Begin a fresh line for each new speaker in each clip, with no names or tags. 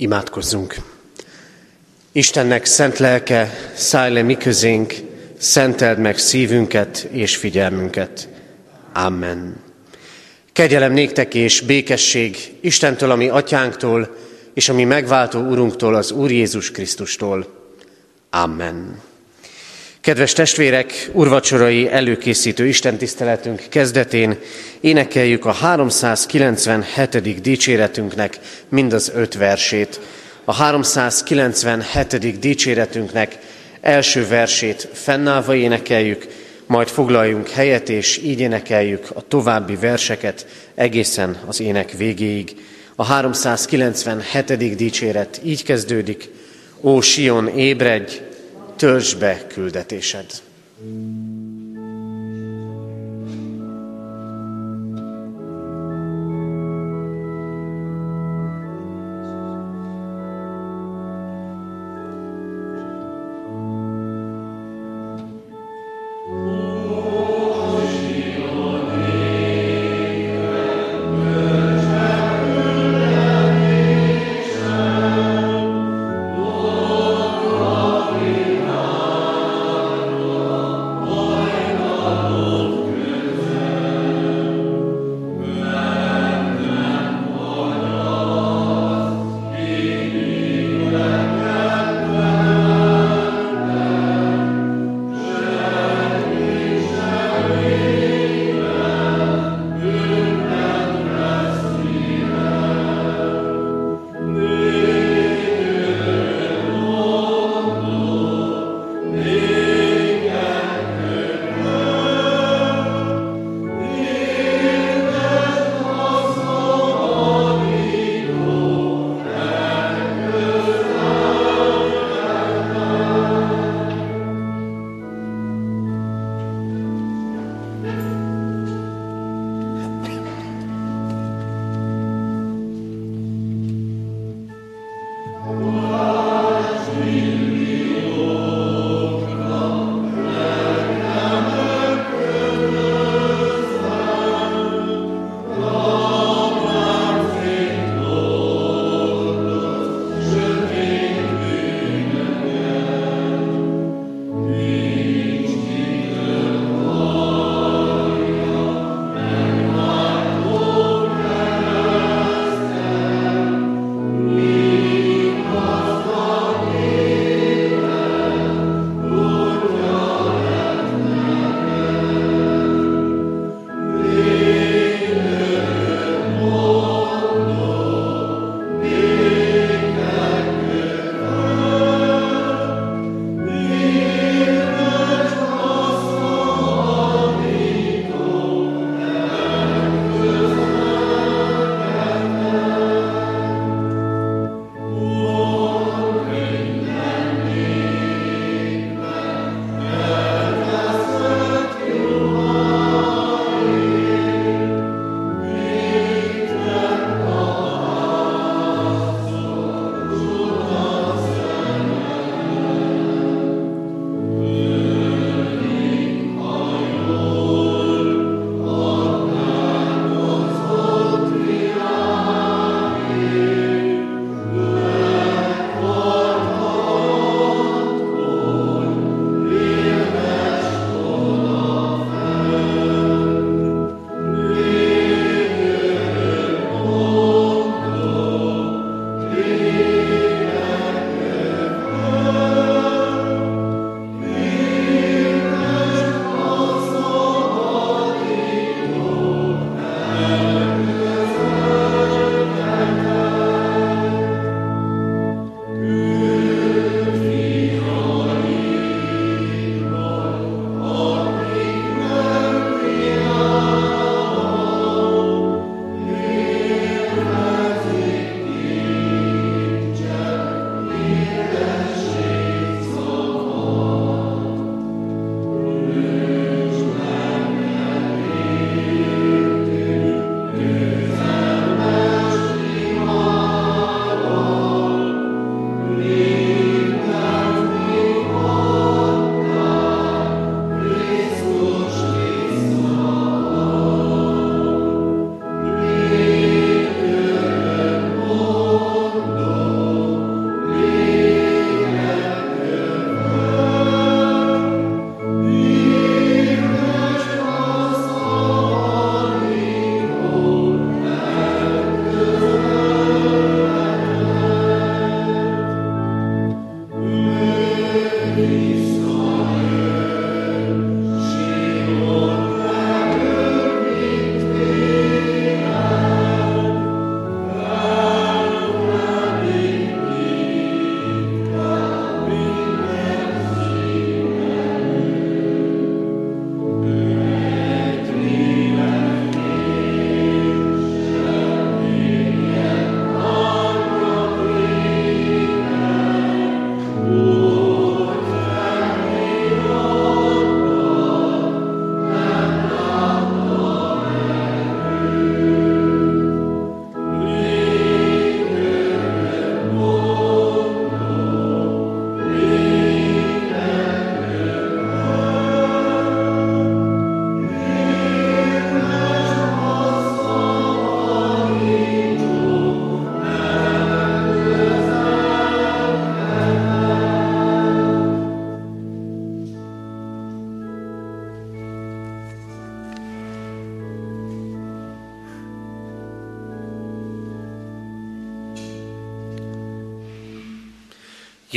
Imádkozzunk! Istennek szent lelke, szállj le mi közénk, szenteld meg szívünket és figyelmünket. Amen. Kegyelem néktek és békesség Istentől, ami atyánktól, és ami megváltó Urunktól, az Úr Jézus Krisztustól. Amen. Kedves testvérek, urvacsorai előkészítő istentiszteletünk kezdetén énekeljük a 397. dicséretünknek mind az öt versét. A 397. dicséretünknek első versét fennállva énekeljük, majd foglaljunk helyet, és így énekeljük a további verseket egészen az ének végéig. A 397. dicséret így kezdődik, Ó Sion, ébredj, töltsd be küldetésed.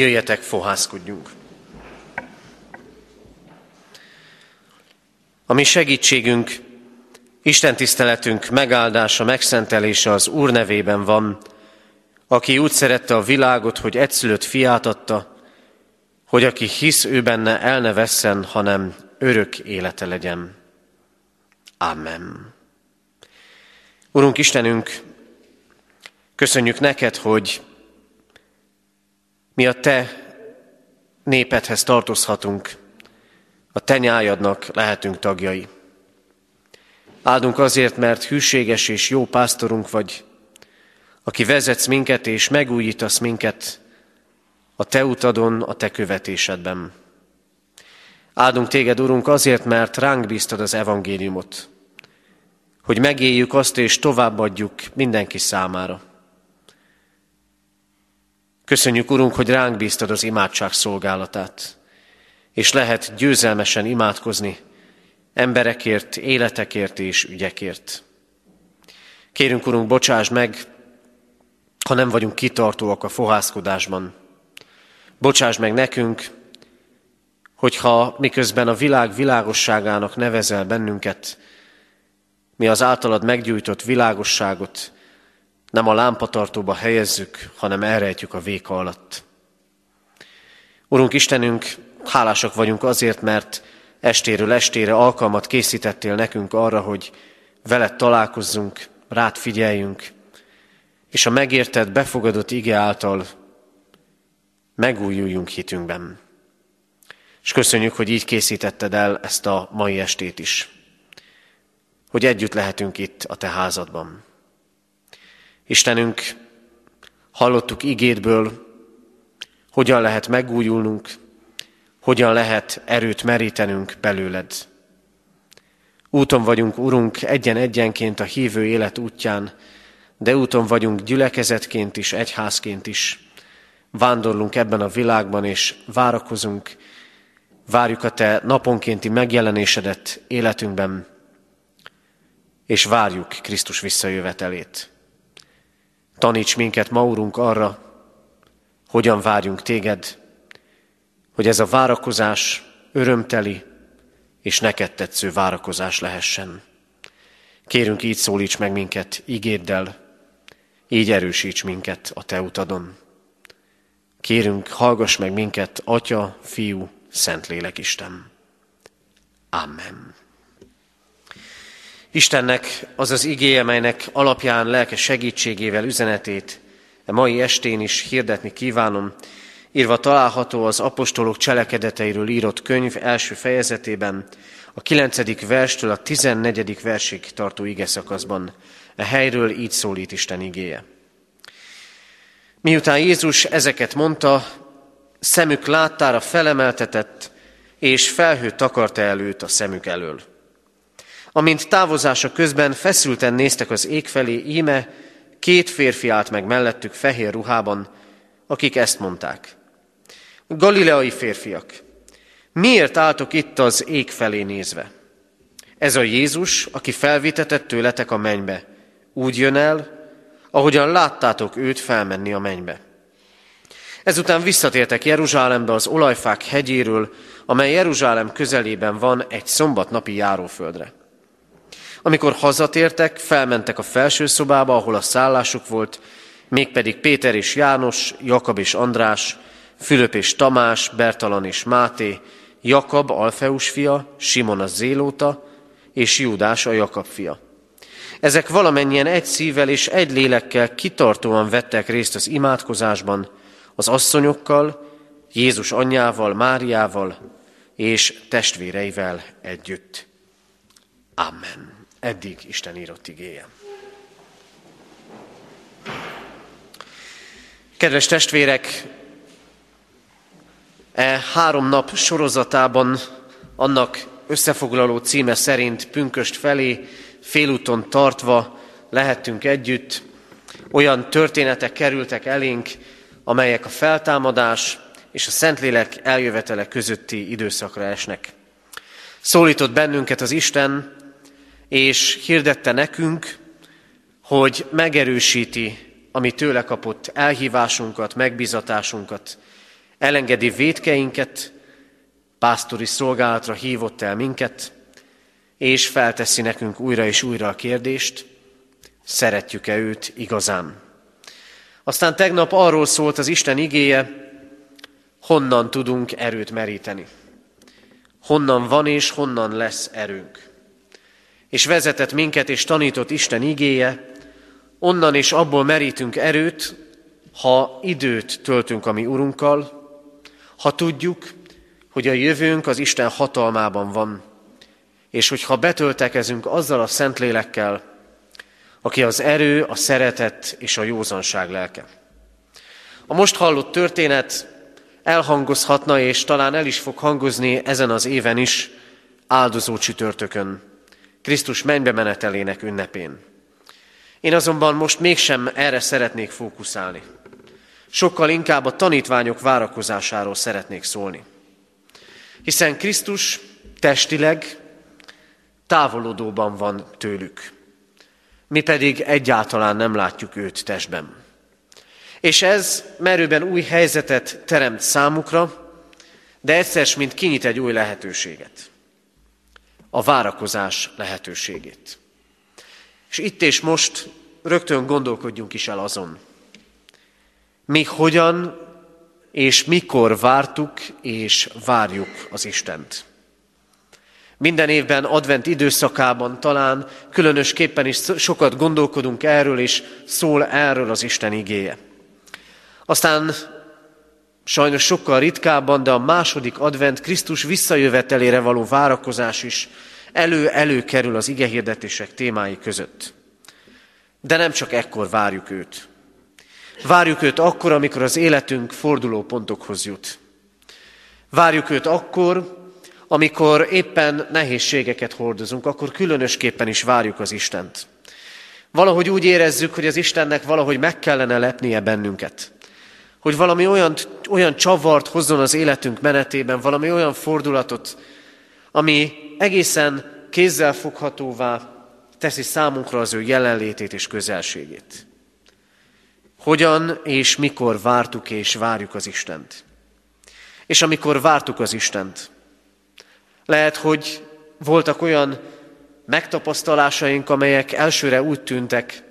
Jöjjetek, fohászkodjunk! A mi segítségünk, Isten tiszteletünk megáldása, megszentelése az Úr nevében van, aki úgy szerette a világot, hogy egyszülött fiát adta, hogy aki hisz ő benne, el ne vesszen, hanem örök élete legyen. Amen. Urunk Istenünk, köszönjük neked, hogy mi a te népedhez tartozhatunk, a te nyájadnak lehetünk tagjai. Áldunk azért, mert hűséges és jó pásztorunk vagy, aki vezetsz minket és megújítasz minket a te utadon, a te követésedben. Áldunk téged, Urunk, azért, mert ránk bíztad az evangéliumot, hogy megéljük azt és továbbadjuk mindenki számára. Köszönjük, Urunk, hogy ránk bíztad az imádság szolgálatát, és lehet győzelmesen imádkozni emberekért, életekért és ügyekért. Kérünk, Urunk, bocsáss meg, ha nem vagyunk kitartóak a fohászkodásban. Bocsáss meg nekünk, hogyha miközben a világ világosságának nevezel bennünket, mi az általad meggyújtott világosságot nem a lámpatartóba helyezzük, hanem elrejtjük a véka alatt. Urunk Istenünk, hálásak vagyunk azért, mert estéről estére alkalmat készítettél nekünk arra, hogy veled találkozzunk, rád figyeljünk, és a megértett, befogadott ige által megújuljunk hitünkben. És köszönjük, hogy így készítetted el ezt a mai estét is, hogy együtt lehetünk itt a Te házadban. Istenünk, hallottuk igédből, hogyan lehet megújulnunk, hogyan lehet erőt merítenünk belőled. Úton vagyunk, Urunk, egyen-egyenként a hívő élet útján, de úton vagyunk gyülekezetként is, egyházként is. Vándorlunk ebben a világban, és várakozunk, várjuk a Te naponkénti megjelenésedet életünkben, és várjuk Krisztus visszajövetelét. Taníts minket, ma Úrunk, arra, hogyan várjunk Téged, hogy ez a várakozás örömteli és neked tetsző várakozás lehessen. Kérünk, így szólíts meg minket igéddel, így erősíts minket a Te utadon. Kérünk, hallgass meg minket, Atya, Fiú, Szentlélek Isten. Amen. Istennek az az igéje, melynek alapján lelke segítségével üzenetét a mai estén is hirdetni kívánom, írva található az apostolok cselekedeteiről írott könyv első fejezetében, a 9. verstől a 14. versig tartó ige szakaszban. E helyről így szólít Isten igéje. Miután Jézus ezeket mondta, szemük láttára felemeltetett, és felhő takarta előtt a szemük elől. Amint távozása közben feszülten néztek az ég felé, íme két férfi állt meg mellettük fehér ruhában, akik ezt mondták. Galileai férfiak, miért álltok itt az ég felé nézve? Ez a Jézus, aki felvitetett tőletek a mennybe, úgy jön el, ahogyan láttátok őt felmenni a mennybe. Ezután visszatértek Jeruzsálembe az olajfák hegyéről, amely Jeruzsálem közelében van egy szombatnapi járóföldre. Amikor hazatértek, felmentek a felső szobába, ahol a szállásuk volt, mégpedig Péter és János, Jakab és András, Fülöp és Tamás, Bertalan és Máté, Jakab, Alfeus fia, Simon a Zélóta, és Júdás a Jakab fia. Ezek valamennyien egy szívvel és egy lélekkel kitartóan vettek részt az imádkozásban, az asszonyokkal, Jézus anyjával, Máriával és testvéreivel együtt. Amen. Eddig Isten írott igéje. Kedves testvérek, e három nap sorozatában annak összefoglaló címe szerint pünköst felé félúton tartva lehettünk együtt. Olyan történetek kerültek elénk, amelyek a feltámadás és a Szentlélek eljövetele közötti időszakra esnek. Szólított bennünket az Isten, és hirdette nekünk, hogy megerősíti, ami tőle kapott elhívásunkat, megbizatásunkat, elengedi védkeinket, pásztori szolgálatra hívott el minket, és felteszi nekünk újra és újra a kérdést, szeretjük-e őt igazán. Aztán tegnap arról szólt az Isten igéje, honnan tudunk erőt meríteni. Honnan van és honnan lesz erőnk. És vezetett minket és tanított Isten igéje, onnan és abból merítünk erőt, ha időt töltünk a mi Urunkkal, ha tudjuk, hogy a jövőnk az Isten hatalmában van, és hogyha betöltekezünk azzal a Szentlélekkel, aki az erő, a szeretet és a józanság lelke. A most hallott történet elhangozhatna, és talán el is fog hangozni ezen az éven is, áldozó csütörtökön, Krisztus mennybe menetelének ünnepén. Én azonban most mégsem erre szeretnék fókuszálni. Sokkal inkább a tanítványok várakozásáról szeretnék szólni. Hiszen Krisztus testileg távolodóban van tőlük. Mi pedig egyáltalán nem látjuk őt testben. És ez merőben új helyzetet teremt számukra, de egyszer mint kinyit egy új lehetőséget. A várakozás lehetőségét. És itt és most rögtön gondolkodjunk is el azon, mi hogyan és mikor vártuk és várjuk az Istent. Minden évben advent időszakában talán különösképpen is sokat gondolkodunk erről, és szól erről az Isten igéje. Aztán sajnos sokkal ritkábban, de a második advent Krisztus visszajövetelére való várakozás is elő-elő kerül az igehirdetések témái között. De nem csak ekkor várjuk őt. Várjuk őt akkor, amikor az életünk forduló pontokhoz jut. Várjuk őt akkor, amikor éppen nehézségeket hordozunk, akkor különösképpen is várjuk az Istent. Valahogy úgy érezzük, hogy az Istennek valahogy meg kellene lepnie bennünket. Hogy valami olyan, olyan csavart hozzon az életünk menetében, valami olyan fordulatot, ami egészen kézzelfoghatóvá teszi számunkra az ő jelenlétét és közelségét. Hogyan és mikor vártuk és várjuk az Istent. És amikor vártuk az Istent, lehet, hogy voltak olyan megtapasztalásaink, amelyek elsőre úgy tűntek,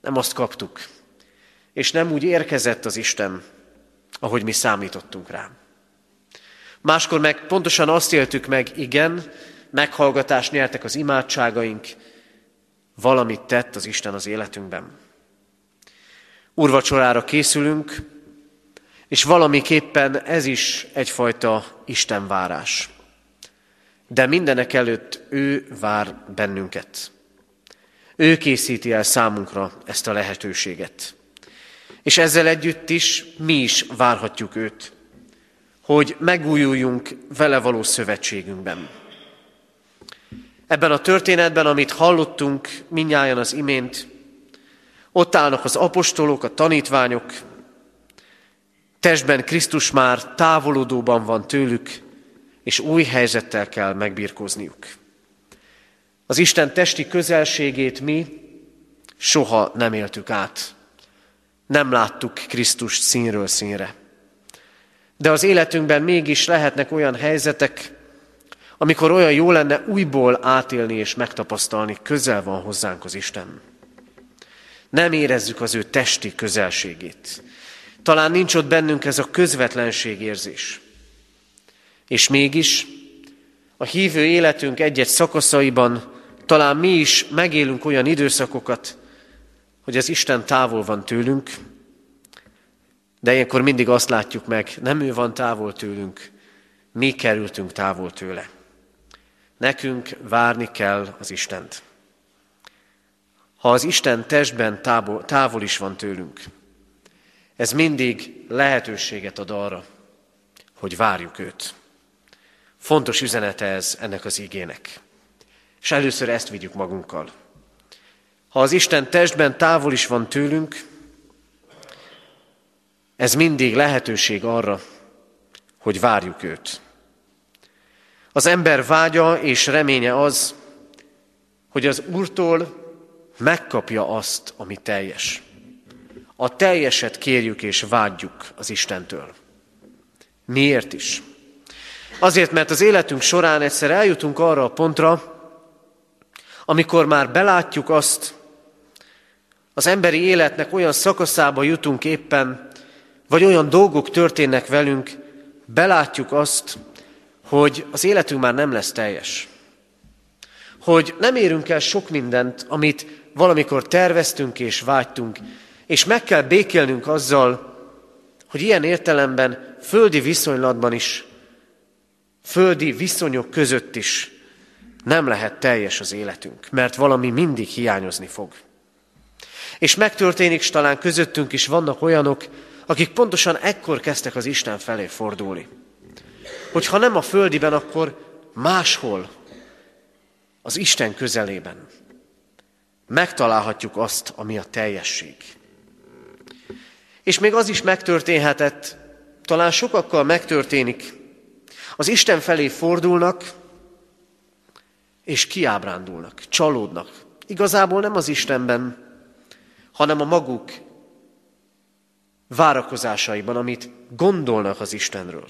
nem azt kaptuk, és nem úgy érkezett az Isten, ahogy mi számítottunk rá. Máskor meg pontosan azt éltük meg, igen, meghallgatást nyertek az imádságaink, valamit tett az Isten az életünkben. Urvacsorára készülünk, és valamiképpen ez is egyfajta Istenvárás. De mindenek előtt ő vár bennünket. Ő készíti el számunkra ezt a lehetőséget. És ezzel együtt is mi is várhatjuk őt, hogy megújuljunk vele való szövetségünkben. Ebben a történetben, amit hallottunk minnyáján az imént, ott állnak az apostolok, a tanítványok, testben Krisztus már távolodóban van tőlük, és új helyzettel kell megbirkózniuk. Az Isten testi közelségét mi soha nem éltük át. Nem láttuk Krisztus színről színre. De az életünkben mégis lehetnek olyan helyzetek, amikor olyan jó lenne újból átélni és megtapasztalni, közel van hozzánk az Isten. Nem érezzük az ő testi közelségét. Talán nincs ott bennünk ez a közvetlenség érzés. És mégis a hívő életünk egy-egy szakaszaiban talán mi is megélünk olyan időszakokat, hogy az Isten távol van tőlünk, de ilyenkor mindig azt látjuk meg, nem ő van távol tőlünk, mi kerültünk távol tőle. Nekünk várni kell az Istent. Ha az Isten testben távol, távol is van tőlünk, ez mindig lehetőséget ad arra, hogy várjuk őt. Fontos üzenete ez ennek az igének. És először ezt vigyük magunkkal. Ha az Isten testben távol is van tőlünk, ez mindig lehetőség arra, hogy várjuk őt. Az ember vágya és reménye az, hogy az Úrtól megkapja azt, ami teljes. A teljeset kérjük és vágyjuk az Istentől. Miért is? Azért, mert az életünk során egyszer eljutunk arra a pontra, amikor már belátjuk azt, az emberi életnek olyan szakaszába jutunk éppen, vagy olyan dolgok történnek velünk, belátjuk azt, hogy az életünk már nem lesz teljes. Hogy nem érünk el sok mindent, amit valamikor terveztünk és vágytunk, és meg kell békélnünk azzal, hogy ilyen értelemben földi viszonylatban is, földi viszonyok között is nem lehet teljes az életünk, mert valami mindig hiányozni fog. És megtörténik, és talán közöttünk is vannak olyanok, akik pontosan ekkor kezdtek az Isten felé fordulni. Hogy ha nem a földiben, akkor máshol, az Isten közelében megtalálhatjuk azt, ami a teljesség. És még az is megtörténhetett, talán sokakkal megtörténik, az Isten felé fordulnak, és kiábrándulnak, csalódnak. Igazából nem az Istenben, hanem a maguk várakozásaiban, amit gondolnak az Istenről.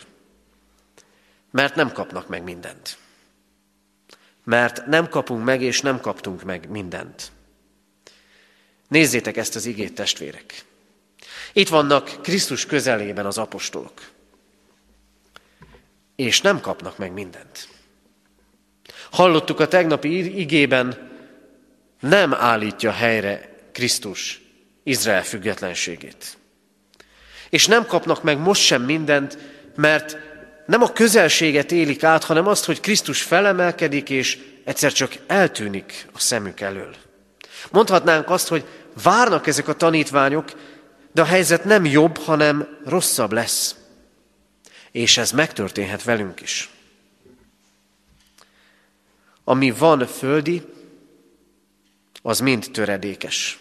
Mert nem kapnak meg mindent. Mert nem kapunk meg, és nem kaptunk meg mindent. Nézzétek ezt az igét, testvérek! Itt vannak Krisztus közelében az apostolok. És nem kapnak meg mindent. Hallottuk a tegnapi igében, nem állítja helyre Krisztus Izrael függetlenségét. És nem kapnak meg most sem mindent, mert nem a közelséget élik át, hanem azt, hogy Krisztus felemelkedik, és egyszer csak eltűnik a szemük elől. Mondhatnánk azt, hogy várnak ezek a tanítványok, de a helyzet nem jobb, hanem rosszabb lesz. És ez megtörténhet velünk is. Ami van földi, az mind töredékes.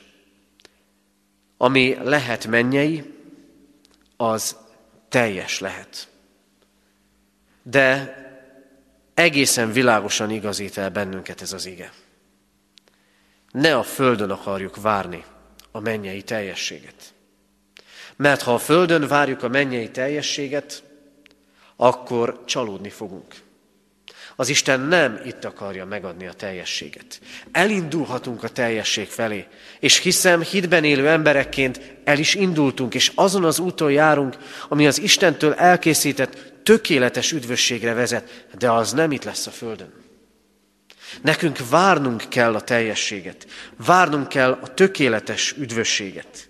Ami lehet mennyei, az teljes lehet. De egészen világosan igazít el bennünket ez az ige. Ne a földön akarjuk várni a mennyei teljességet. Mert ha a földön várjuk a mennyei teljességet, akkor csalódni fogunk. Az Isten nem itt akarja megadni a teljességet. Elindulhatunk a teljesség felé, és hiszem, hitben élő emberekként el is indultunk, és azon az úton járunk, ami az Istentől elkészített tökéletes üdvösségre vezet, de az nem itt lesz a Földön. Nekünk várnunk kell a teljességet, várnunk kell a tökéletes üdvösséget.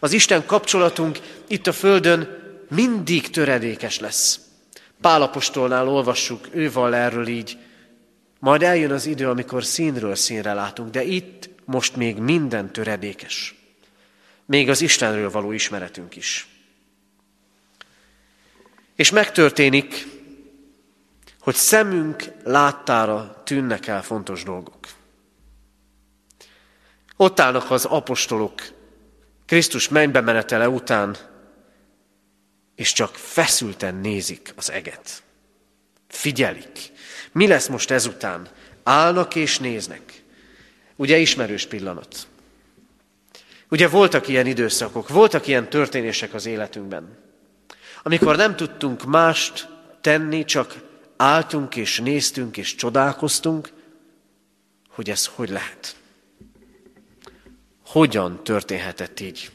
Az Isten kapcsolatunk itt a Földön mindig töredékes lesz. Pálapostolnál olvassuk, ő vall erről így, majd eljön az idő, amikor színről színre látunk, de itt most még minden töredékes. Még az Istenről való ismeretünk is. És megtörténik, hogy szemünk láttára tűnnek el fontos dolgok. Ott állnak az apostolok Krisztus mennybe menetele után, és csak feszülten nézik az eget. Figyelik. Mi lesz most ezután? Állnak és néznek. Ugye ismerős pillanat. Ugye voltak ilyen időszakok, voltak ilyen történések az életünkben, amikor nem tudtunk mást tenni, csak álltunk és néztünk és csodálkoztunk, hogy ez hogy lehet. Hogyan történhetett így?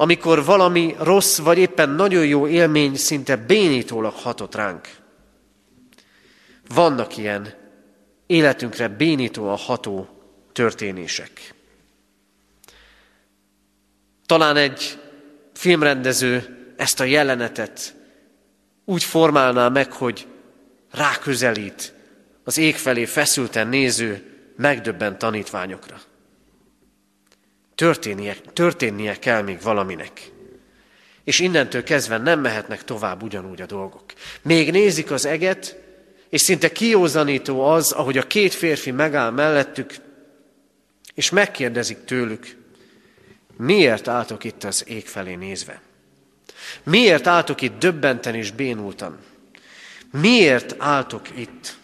Amikor valami rossz, vagy éppen nagyon jó élmény szinte bénítólag hatott ránk. Vannak ilyen életünkre bénítóan ható történések. Talán egy filmrendező ezt a jelenetet úgy formálná meg, hogy ráközelít az ég felé feszülten néző, megdöbbent tanítványokra. Történnie, történnie kell még valaminek. És innentől kezdve nem mehetnek tovább ugyanúgy a dolgok. Még nézik az eget, és szinte kiózanító az, ahogy a két férfi megáll mellettük, és megkérdezik tőlük, miért álltok itt az ég felé nézve? Miért álltok itt döbbenten és bénultan? Miért álltok itt?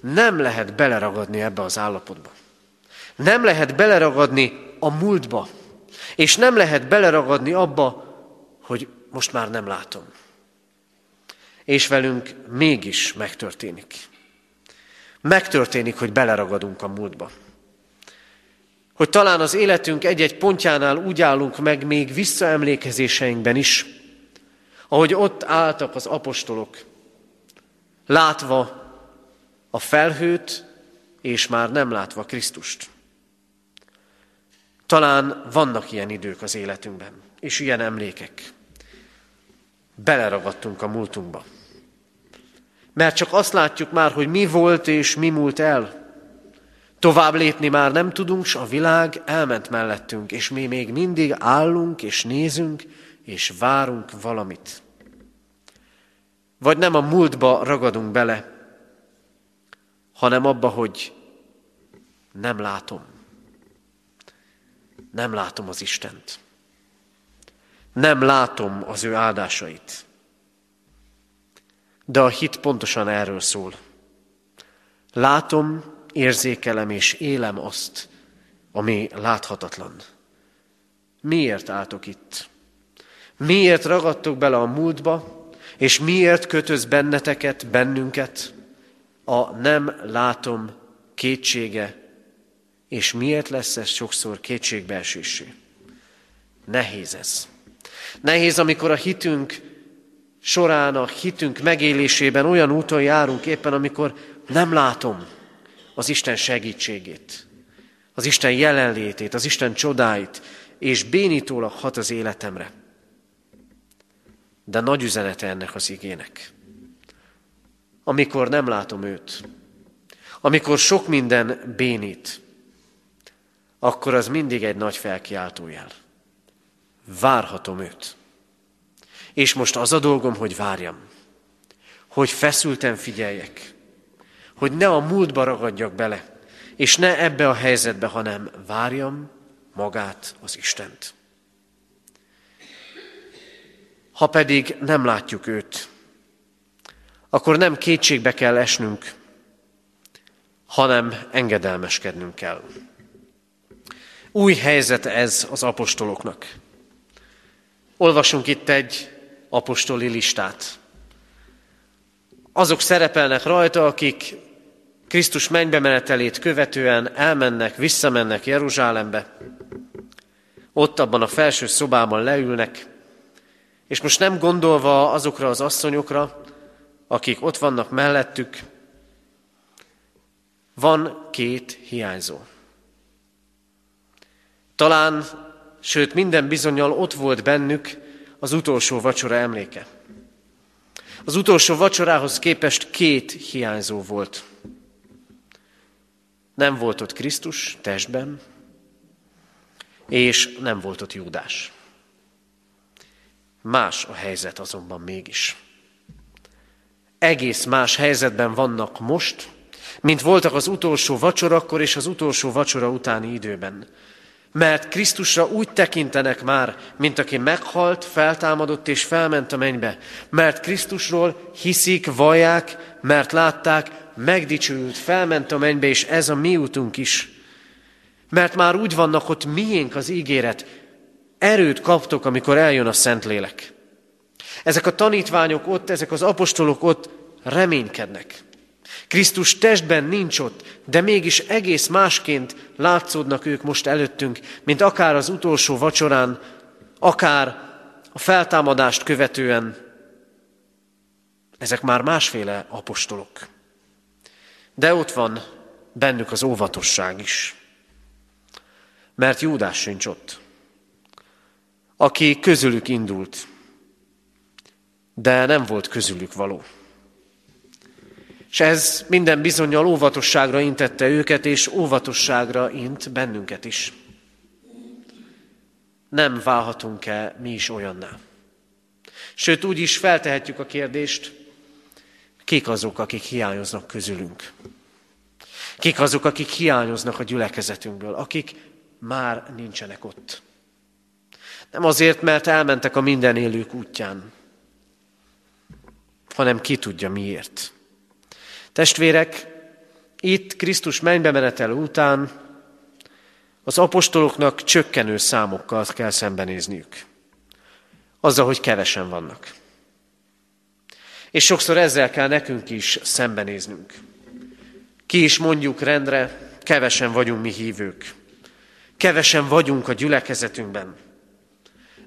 Nem lehet beleragadni ebbe az állapotba. Nem lehet beleragadni a múltba, és nem lehet beleragadni abba, hogy most már nem látom. és velünk mégis megtörténik. Megtörténik, hogy beleragadunk a múltba. Hogy talán az életünk egy-egy pontjánál úgy állunk meg még visszaemlékezéseinkben is, ahogy ott álltak az apostolok, látva a felhőt, és már nem látva Krisztust. Talán vannak ilyen idők az életünkben, és ilyen emlékek. Beleragadtunk a múltunkba. Mert csak azt látjuk már, hogy mi volt és mi múlt el. Tovább lépni már nem tudunk, s a világ elment mellettünk, és mi még mindig állunk és nézünk, és várunk valamit. Vagy nem a múltba ragadunk bele, hanem abba, hogy nem látom. Nem látom az Istent. Nem látom az ő áldásait. De a hit pontosan erről szól. Látom, érzékelem és élem azt, ami láthatatlan. Miért álltok itt? Miért ragadtok bele a múltba, és miért kötöz benneteket, bennünket a nem látom kétsége, és miért lesz ez sokszor kétségbeesésé? Nehéz ez. Nehéz, amikor a hitünk során, a hitünk megélésében olyan úton járunk éppen, amikor nem látom az Isten segítségét, az Isten jelenlétét, az Isten csodáit, és bénítólag hat az életemre. De nagy üzenete ennek az igének. Amikor nem látom őt, amikor sok minden bénít, akkor az mindig egy nagy felkiáltójel. Várhatom őt. És most az a dolgom, hogy várjam, hogy feszülten figyeljek, hogy ne a múltba ragadjak bele, és ne ebbe a helyzetbe, hanem várjam magát az Istent. Ha pedig nem látjuk őt, akkor nem kétségbe kell esnünk, hanem engedelmeskednünk kell. Új helyzet ez az apostoloknak. Olvasunk itt egy apostoli listát. Azok szerepelnek rajta, akik Krisztus mennybe menetelét követően elmennek, visszamennek Jeruzsálembe. Ott abban a felső szobában leülnek, és most nem gondolva azokra az asszonyokra, akik ott vannak mellettük, van két hiányzó. Talán, sőt minden bizonyal ott volt bennük az utolsó vacsora emléke. Az utolsó vacsorához képest két hiányzó volt. Nem volt ott Krisztus testben, és nem volt ott Júdás. Más a helyzet azonban mégis. Egész más helyzetben vannak most, mint voltak az utolsó vacsorakor és az utolsó vacsora utáni időben. Mert Krisztusra úgy tekintenek már, mint aki meghalt, feltámadott és felment a mennybe. Mert Krisztusról hiszik, vallják, mert látták, megdicsőült, felment a mennybe, és ez a mi útunk is. Mert már úgy vannak ott miénk az ígéret, erőt kaptok, amikor eljön a Szentlélek. Ezek a tanítványok ott, ezek az apostolok ott reménykednek. Krisztus testben nincs ott, de mégis egész másként látszódnak ők most előttünk, mint akár az utolsó vacsorán, akár a feltámadást követően. Ezek már másféle apostolok. De ott van bennük az óvatosság is. Mert Júdás sincs ott, aki közülük indult, de nem volt közülük való. És ez minden bizonyal óvatosságra intette őket, és óvatosságra int bennünket is. Nem válhatunk-e mi is olyanná? Sőt, úgy is feltehetjük a kérdést, kik azok, akik hiányoznak közülünk? Kik azok, akik hiányoznak a gyülekezetünkből, akik már nincsenek ott? Nem azért, mert elmentek a minden élők útján, hanem ki tudja miért. Testvérek, itt Krisztus mennybe menetel után az apostoloknak csökkenő számokkal kell szembenézniük. Azzal, hogy kevesen vannak. És sokszor ezzel kell nekünk is szembenéznünk. Ki is mondjuk rendre, kevesen vagyunk mi hívők. Kevesen vagyunk a gyülekezetünkben.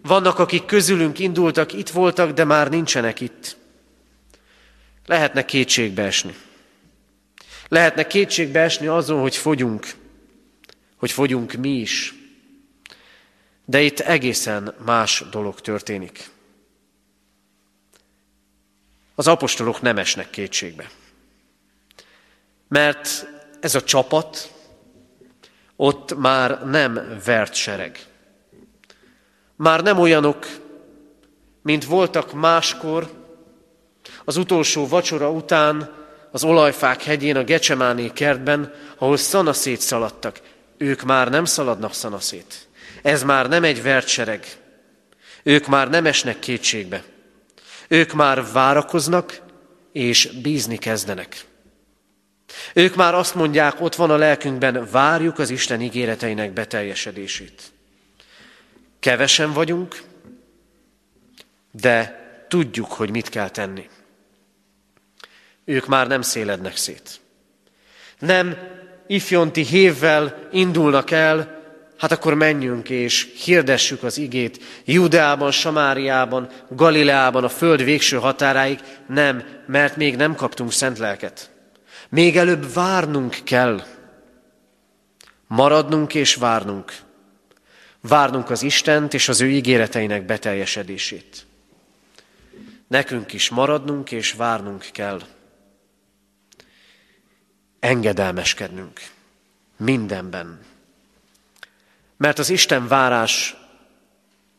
Vannak, akik közülünk indultak, itt voltak, de már nincsenek itt. Lehetne kétségbe esni. Lehetne kétségbe esni azon, hogy fogyunk, hogy fogyunk mi is. De itt egészen más dolog történik. Az apostolok nem esnek kétségbe. Mert ez a csapat ott már nem vert sereg. Már nem olyanok, mint voltak máskor, az utolsó vacsora után az olajfák hegyén, a Gecsemáné kertben, ahol szanaszét szaladtak. Ők már nem szaladnak szanaszét. Ez már nem egy vertsereg. Ők már nem esnek kétségbe. Ők már várakoznak és bízni kezdenek. Ők már azt mondják, ott van a lelkünkben, várjuk az Isten ígéreteinek beteljesedését. Kevesen vagyunk, de tudjuk, hogy mit kell tenni. Ők már nem szélednek szét. Nem ifjonti hévvel indulnak el, hát akkor menjünk és hirdessük az igét Judeában, Samáriában, Galileában, a föld végső határáig. Nem, mert még nem kaptunk szent lelket. Még előbb várnunk kell. Maradnunk és várnunk. Várnunk az Istent és az ő ígéreteinek beteljesedését. Nekünk is maradnunk és várnunk kell. Engedelmeskednünk mindenben. Mert az Isten várás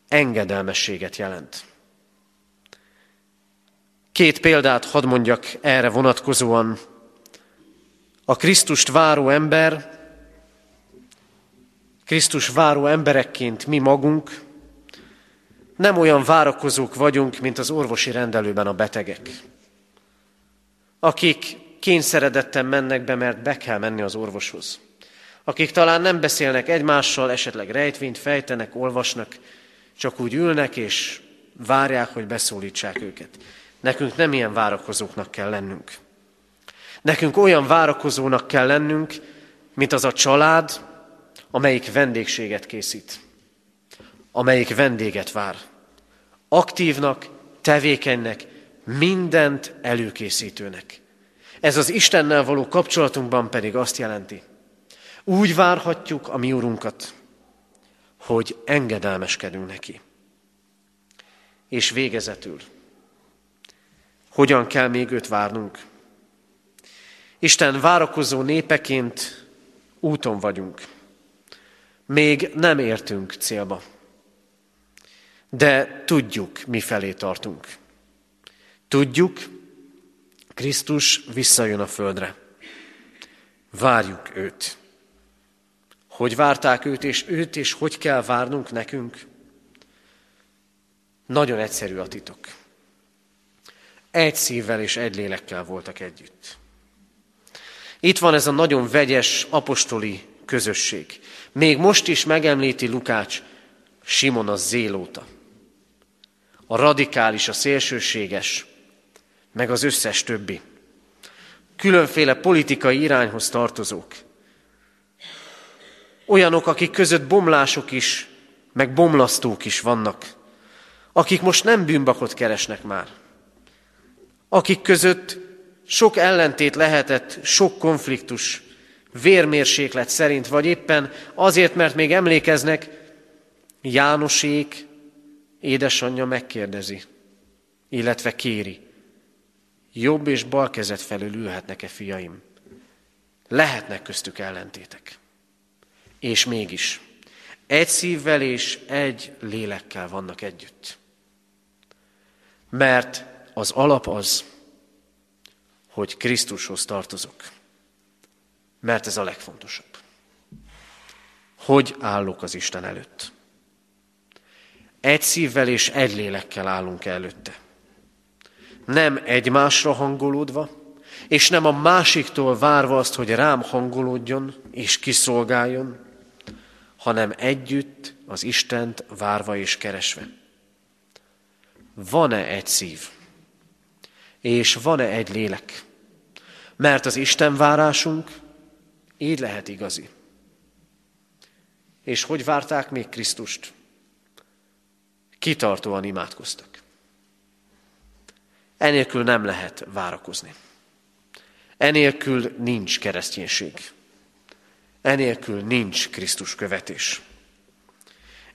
engedelmességet jelent. Két példát hadd mondjak erre vonatkozóan. A Krisztust váró ember, Krisztus váró emberekként mi magunk, nem olyan várakozók vagyunk, mint az orvosi rendelőben a betegek, akik kényszeredetten mennek be, mert be kell menni az orvoshoz. Akik talán nem beszélnek egymással, esetleg rejtvényt fejtenek, olvasnak, csak úgy ülnek és várják, hogy beszólítsák őket. Nekünk nem ilyen várakozóknak kell lennünk. Nekünk olyan várakozónak kell lennünk, mint az a család, amelyik vendégséget készít, amelyik vendéget vár. Aktívnak, tevékenynek, mindent előkészítőnek. Ez az Istennel való kapcsolatunkban pedig azt jelenti, úgy várhatjuk a mi Urunkat, hogy engedelmeskedünk neki. És végezetül, hogyan kell még őt várnunk? Isten várakozó népeként úton vagyunk. Még nem értünk célba, de tudjuk, mi felé tartunk. Tudjuk, Krisztus visszajön a földre. Várjuk őt. Hogy várták őt, és őt, és hogy kell várnunk nekünk? Nagyon egyszerű a titok. Egy szívvel és egy lélekkel voltak együtt. Itt van ez a nagyon vegyes apostoli közösség. Még most is megemlíti Lukács Simon a zélóta. A radikális, a szélsőséges, meg az összes többi. Különféle politikai irányhoz tartozók. Olyanok, akik között bomlások is, meg bomlasztók is vannak. Akik most nem bűnbakot keresnek már. Akik között sok ellentét lehetett, sok konfliktus, vérmérséklet szerint, vagy éppen azért, mert még emlékeznek, Jánosék édesanyja megkérdezi, illetve kéri, jobb és bal kezet felül ülhetnek-e fiaim? Lehetnek köztük ellentétek. És mégis egy szívvel és egy lélekkel vannak együtt. Mert az alap az, hogy Krisztushoz tartozok. Mert ez a legfontosabb. Hogy állok az Isten előtt? Egy szívvel és egy lélekkel állunk előtte nem egymásra hangolódva, és nem a másiktól várva azt, hogy rám hangolódjon és kiszolgáljon, hanem együtt az Istent várva és keresve. Van-e egy szív? És van-e egy lélek? Mert az Isten várásunk így lehet igazi. És hogy várták még Krisztust? Kitartóan imádkoztak. Enélkül nem lehet várakozni. Enélkül nincs kereszténység. Enélkül nincs Krisztus követés.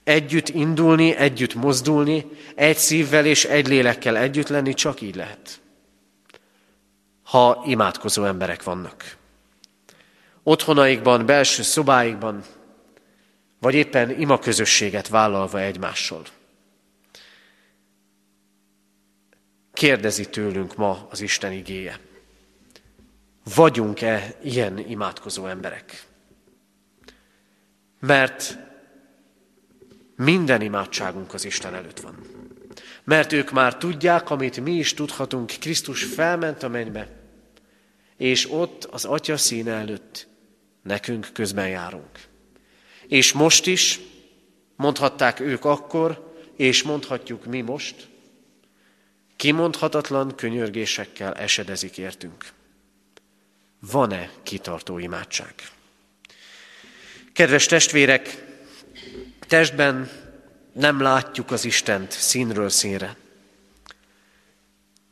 Együtt indulni, együtt mozdulni, egy szívvel és egy lélekkel együtt lenni csak így lehet. Ha imádkozó emberek vannak. Otthonaikban, belső szobáikban, vagy éppen ima közösséget vállalva egymással. Kérdezi tőlünk ma az Isten igéje. Vagyunk-e ilyen imádkozó emberek? Mert minden imádságunk az Isten előtt van. Mert ők már tudják, amit mi is tudhatunk, Krisztus felment a mennybe, és ott az Atya színe előtt nekünk közben járunk. És most is, mondhatták ők akkor, és mondhatjuk mi most, kimondhatatlan könyörgésekkel esedezik értünk. Van-e kitartó imádság? Kedves testvérek, testben nem látjuk az Istent színről színre.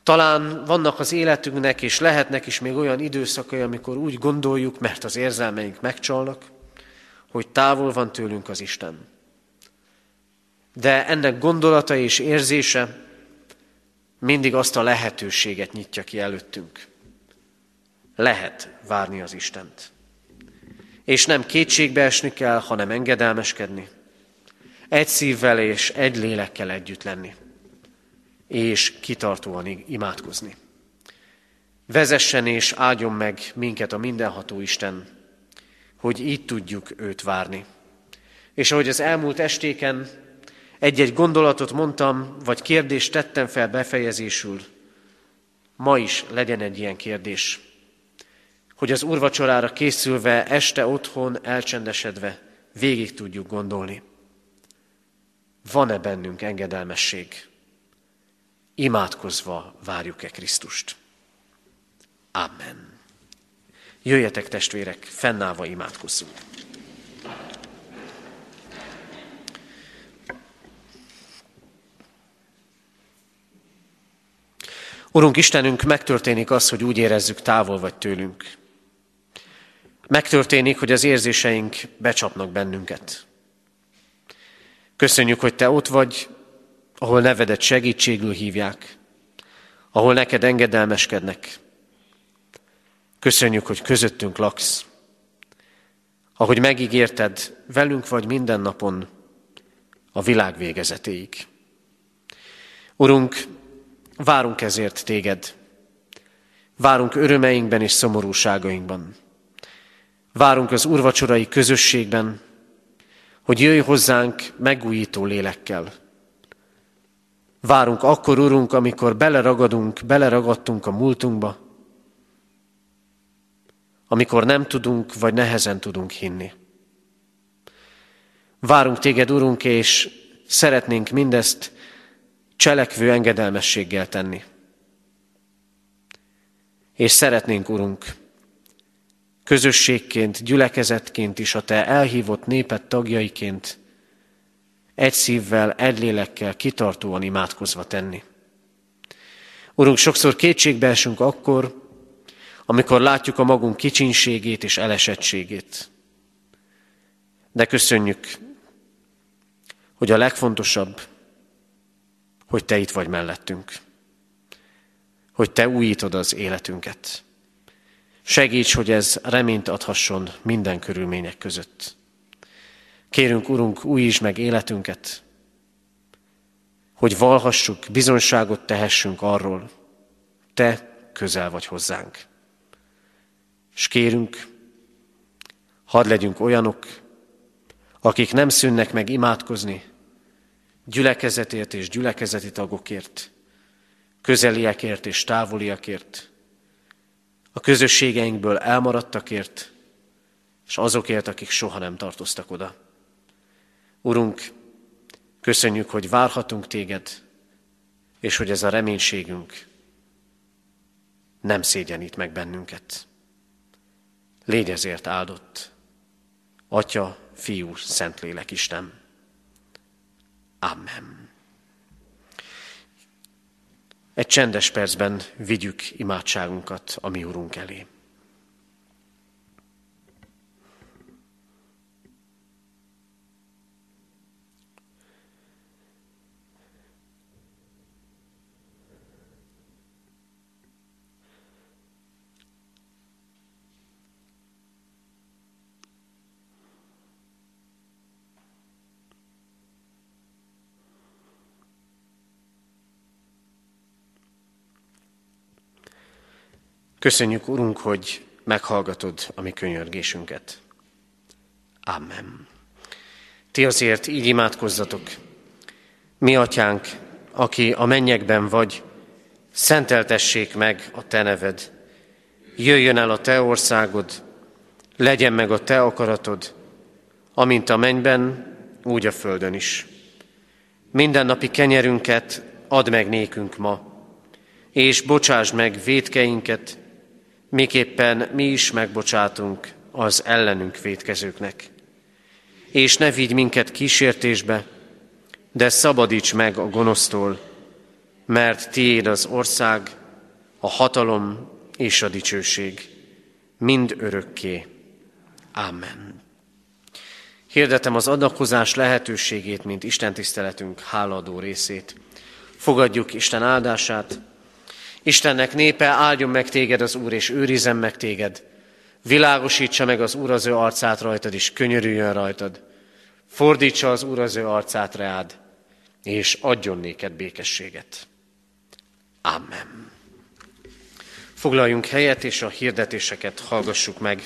Talán vannak az életünknek, és lehetnek is még olyan időszakai, amikor úgy gondoljuk, mert az érzelmeink megcsalnak, hogy távol van tőlünk az Isten. De ennek gondolata és érzése mindig azt a lehetőséget nyitja ki előttünk. Lehet várni az Istent. És nem kétségbe esni kell, hanem engedelmeskedni. Egy szívvel és egy lélekkel együtt lenni. És kitartóan imádkozni. Vezessen és áldjon meg minket a mindenható Isten, hogy így tudjuk őt várni. És ahogy az elmúlt estéken egy-egy gondolatot mondtam, vagy kérdést tettem fel befejezésül, ma is legyen egy ilyen kérdés, hogy az urvacsorára készülve, este otthon elcsendesedve végig tudjuk gondolni. Van-e bennünk engedelmesség? Imádkozva várjuk-e Krisztust? Amen. Jöjjetek testvérek, fennállva imádkozzunk. Urunk Istenünk, megtörténik az, hogy úgy érezzük, távol vagy tőlünk. Megtörténik, hogy az érzéseink becsapnak bennünket. Köszönjük, hogy Te ott vagy, ahol nevedet segítségül hívják, ahol neked engedelmeskednek. Köszönjük, hogy közöttünk laksz. Ahogy megígérted, velünk vagy minden napon a világ végezetéig. Urunk, várunk ezért téged. Várunk örömeinkben és szomorúságainkban. Várunk az urvacsorai közösségben, hogy jöjj hozzánk megújító lélekkel. Várunk akkor, Urunk, amikor beleragadunk, beleragadtunk a múltunkba, amikor nem tudunk, vagy nehezen tudunk hinni. Várunk téged, Urunk, és szeretnénk mindezt cselekvő engedelmességgel tenni. És szeretnénk, Urunk, közösségként, gyülekezetként is a Te elhívott néped tagjaiként egy szívvel, egy lélekkel kitartóan imádkozva tenni. Urunk, sokszor kétségbe esünk akkor, amikor látjuk a magunk kicsinségét és elesettségét. De köszönjük, hogy a legfontosabb, hogy Te itt vagy mellettünk, hogy Te újítod az életünket. Segíts, hogy ez reményt adhasson minden körülmények között. Kérünk, Urunk, újítsd meg életünket, hogy valhassuk, bizonságot tehessünk arról, Te közel vagy hozzánk. És kérünk, hadd legyünk olyanok, akik nem szűnnek meg imádkozni gyülekezetért és gyülekezeti tagokért, közeliekért és távoliakért, a közösségeinkből elmaradtakért, és azokért, akik soha nem tartoztak oda. Urunk, köszönjük, hogy várhatunk téged, és hogy ez a reménységünk nem szégyenít meg bennünket. Légy ezért áldott, Atya, Fiú, Szentlélek Isten. Amen. Egy csendes percben vigyük imádságunkat a mi Urunk elé. Köszönjük, Urunk, hogy meghallgatod a mi könyörgésünket. Amen. Ti azért így imádkozzatok. Mi, atyánk, aki a mennyekben vagy, szenteltessék meg a te neved. Jöjjön el a te országod, legyen meg a te akaratod, amint a mennyben, úgy a földön is. Mindennapi kenyerünket add meg nékünk ma, és bocsásd meg védkeinket, miképpen mi is megbocsátunk az ellenünk védkezőknek. És ne vigy minket kísértésbe, de szabadíts meg a gonosztól, mert tiéd az ország, a hatalom és a dicsőség, mind örökké. Amen. Hirdetem az adakozás lehetőségét, mint Isten tiszteletünk háladó részét. Fogadjuk Isten áldását, Istennek népe, áldjon meg téged az Úr, és őrizem meg téged. Világosítsa meg az Úr az ő arcát rajtad, és könyörüljön rajtad. Fordítsa az Úr az ő arcát reád, és adjon néked békességet. Amen. Foglaljunk helyet, és a hirdetéseket hallgassuk meg.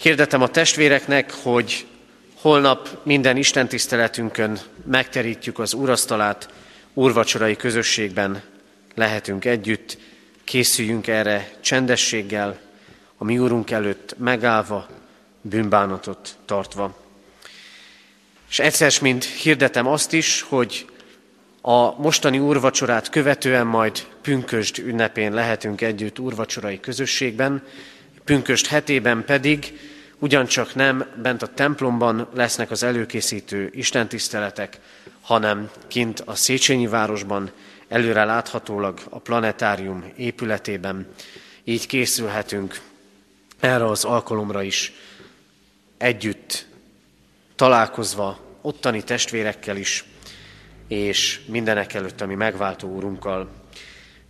Hirdetem a testvéreknek, hogy holnap minden Isten tiszteletünkön megterítjük az úrasztalát, úrvacsorai közösségben lehetünk együtt, készüljünk erre csendességgel, a mi úrunk előtt megállva, bűnbánatot tartva. És egyszer mint hirdetem azt is, hogy a mostani úrvacsorát követően majd pünkösd ünnepén lehetünk együtt úrvacsorai közösségben, pünkösd hetében pedig ugyancsak nem bent a templomban lesznek az előkészítő istentiszteletek, hanem kint a Széchenyi városban, előre láthatólag a planetárium épületében. Így készülhetünk erre az alkalomra is együtt, találkozva ottani testvérekkel is, és mindenek előtt a mi megváltó úrunkkal.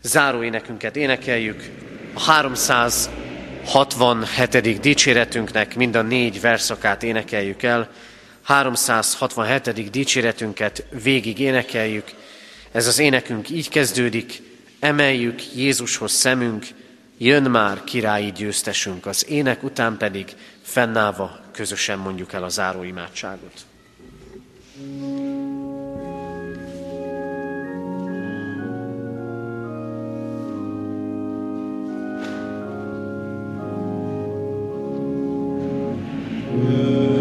Záró énekünket énekeljük, a 367. dicséretünknek mind a négy verszakát énekeljük el, 367. dicséretünket végig énekeljük. Ez az énekünk így kezdődik, emeljük Jézushoz szemünk, jön már királyi győztesünk, az ének után pedig fennállva közösen mondjuk el a záróimádságot. thank you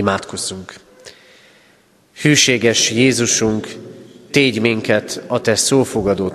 Imádkozzunk! Hűséges Jézusunk, tégy minket a Te szófogadó